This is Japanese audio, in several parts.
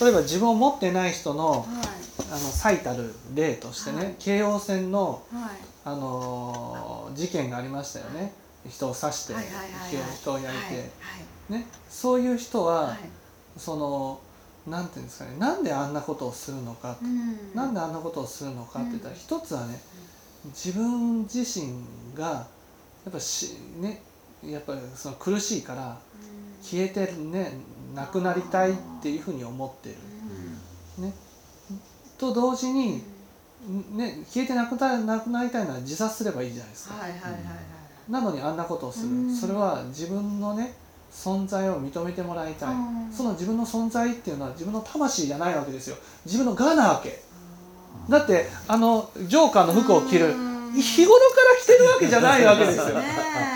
例えば自分を持ってない人のはい。あの最たる例としてね、はい。京王線の、はい。あのー事件がありましたよね。人を刺して人を焼いて、はいね、そういう人は、そのなんていうんですかね。なんであんなことをするのか、うん。なんであんなことをするのかって言ったら、うん。一つはね自分自身がやっぱしねやっぱりその苦しいからうん。消えてねなくなりたいっていうふうに思ってる。ね、と同時に、ね、消えてなくななくなりたいのは自殺すればいいじゃないですか。はいはいはいはい。なのにあんなことをする、うん。それは自分のね存在を認めてもらいたい、うん。その自分の存在っていうのは自分の魂じゃないわけですよ。自分の我なわけ。だってあのジョーカーの服を着る。うん。日頃かてるわけじゃないわけですよ。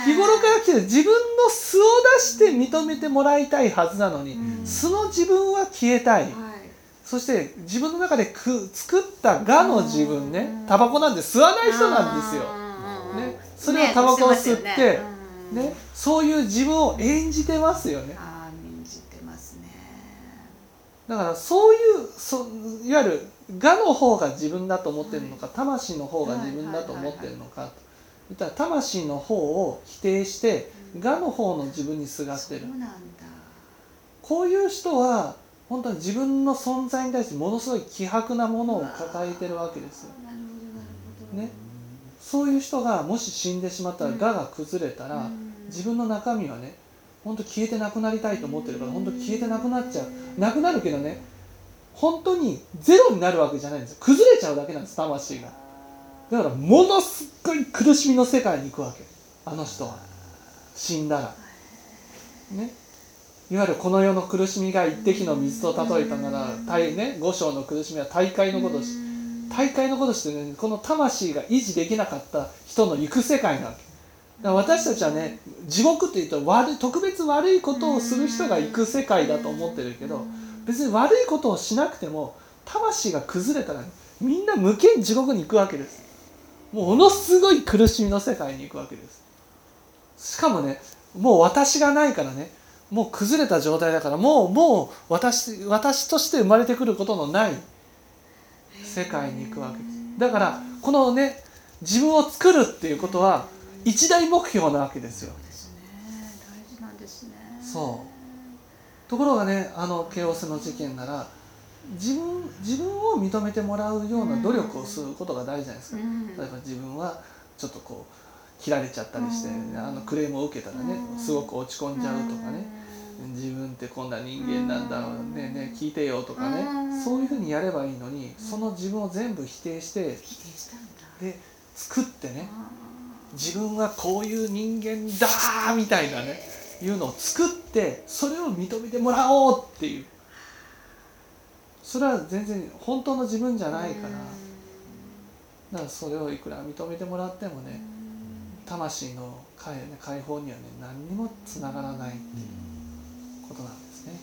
日頃から着てる自分の素を出して認めてもらいたいはずなのに、うん。素の自分は消えたい、はい。そして自分の中でく作った我の自分ねうん。タバコなんて吸わない人なんですよ、ね。それをタバコを吸ってねうん。ね、そういう自分を演じてますよね。ああ演じてますね。だからそういうそいわゆる我の方が自分だと思ってるのか、魂の方が自分だと思ってるのかといったら魂の方を否定して我の方の自分にすがってる。こういう人は本当に自分の存在に対してものすごい希薄なものを抱えてるわけですよ。ね。そういう人がもし死んでしまったらうん。我が崩れたら、うん。自分の中身はね本当消えてなくなりたいと思ってるから本当消えてなくなっちゃう。なくなるけどね本当にゼロになるわけじゃないんですよ。崩れちゃうだけなんです魂がだからものすっごい苦しみの世界に行くわけ。あの人は。死んだら。ね。いわゆるこの世の苦しみが一滴の水と例えたなら大ね五章の苦しみは大海のごとし大海のことしてねこの魂が維持できなかった人の行く世界なわけ。だから私たちはね地獄っていうと悪い特別悪いことをする人が行く世界だと思ってるけど別に悪いことをしなくても魂が崩れたら、みんな無限地獄に行くわけです。ものすごい苦しみの世界に行くわけです。しかもねもう私がないからねもう崩れた状態だからもうもう私私として生まれてくることのない世界に行くわけです。だからこのね自分を作るっていうことは一大目標なわけですよ。そうところがねあの京王線の事件なら自分自分を認めてもらうような努力をすることが大事じゃないですか、うん。例えば自分はちょっとこう切られちゃったりして、うん。あのクレームを受けたらね、うん。すごく落ち込んじゃうとかね、自分ってこんな人間なんだ、うんねえねえ聞いてよとかね、うん。そういうふうにやればいいのに、その自分を全部否定してで作ってねあ自分はこういう人間だーみたいなねいうのを作ってそれを認めてもらおうっていうそれは全然本当の自分じゃーないから。だからそれをいくら認めてもらってもね魂の解解放にはね何にもつながらないことなんですね。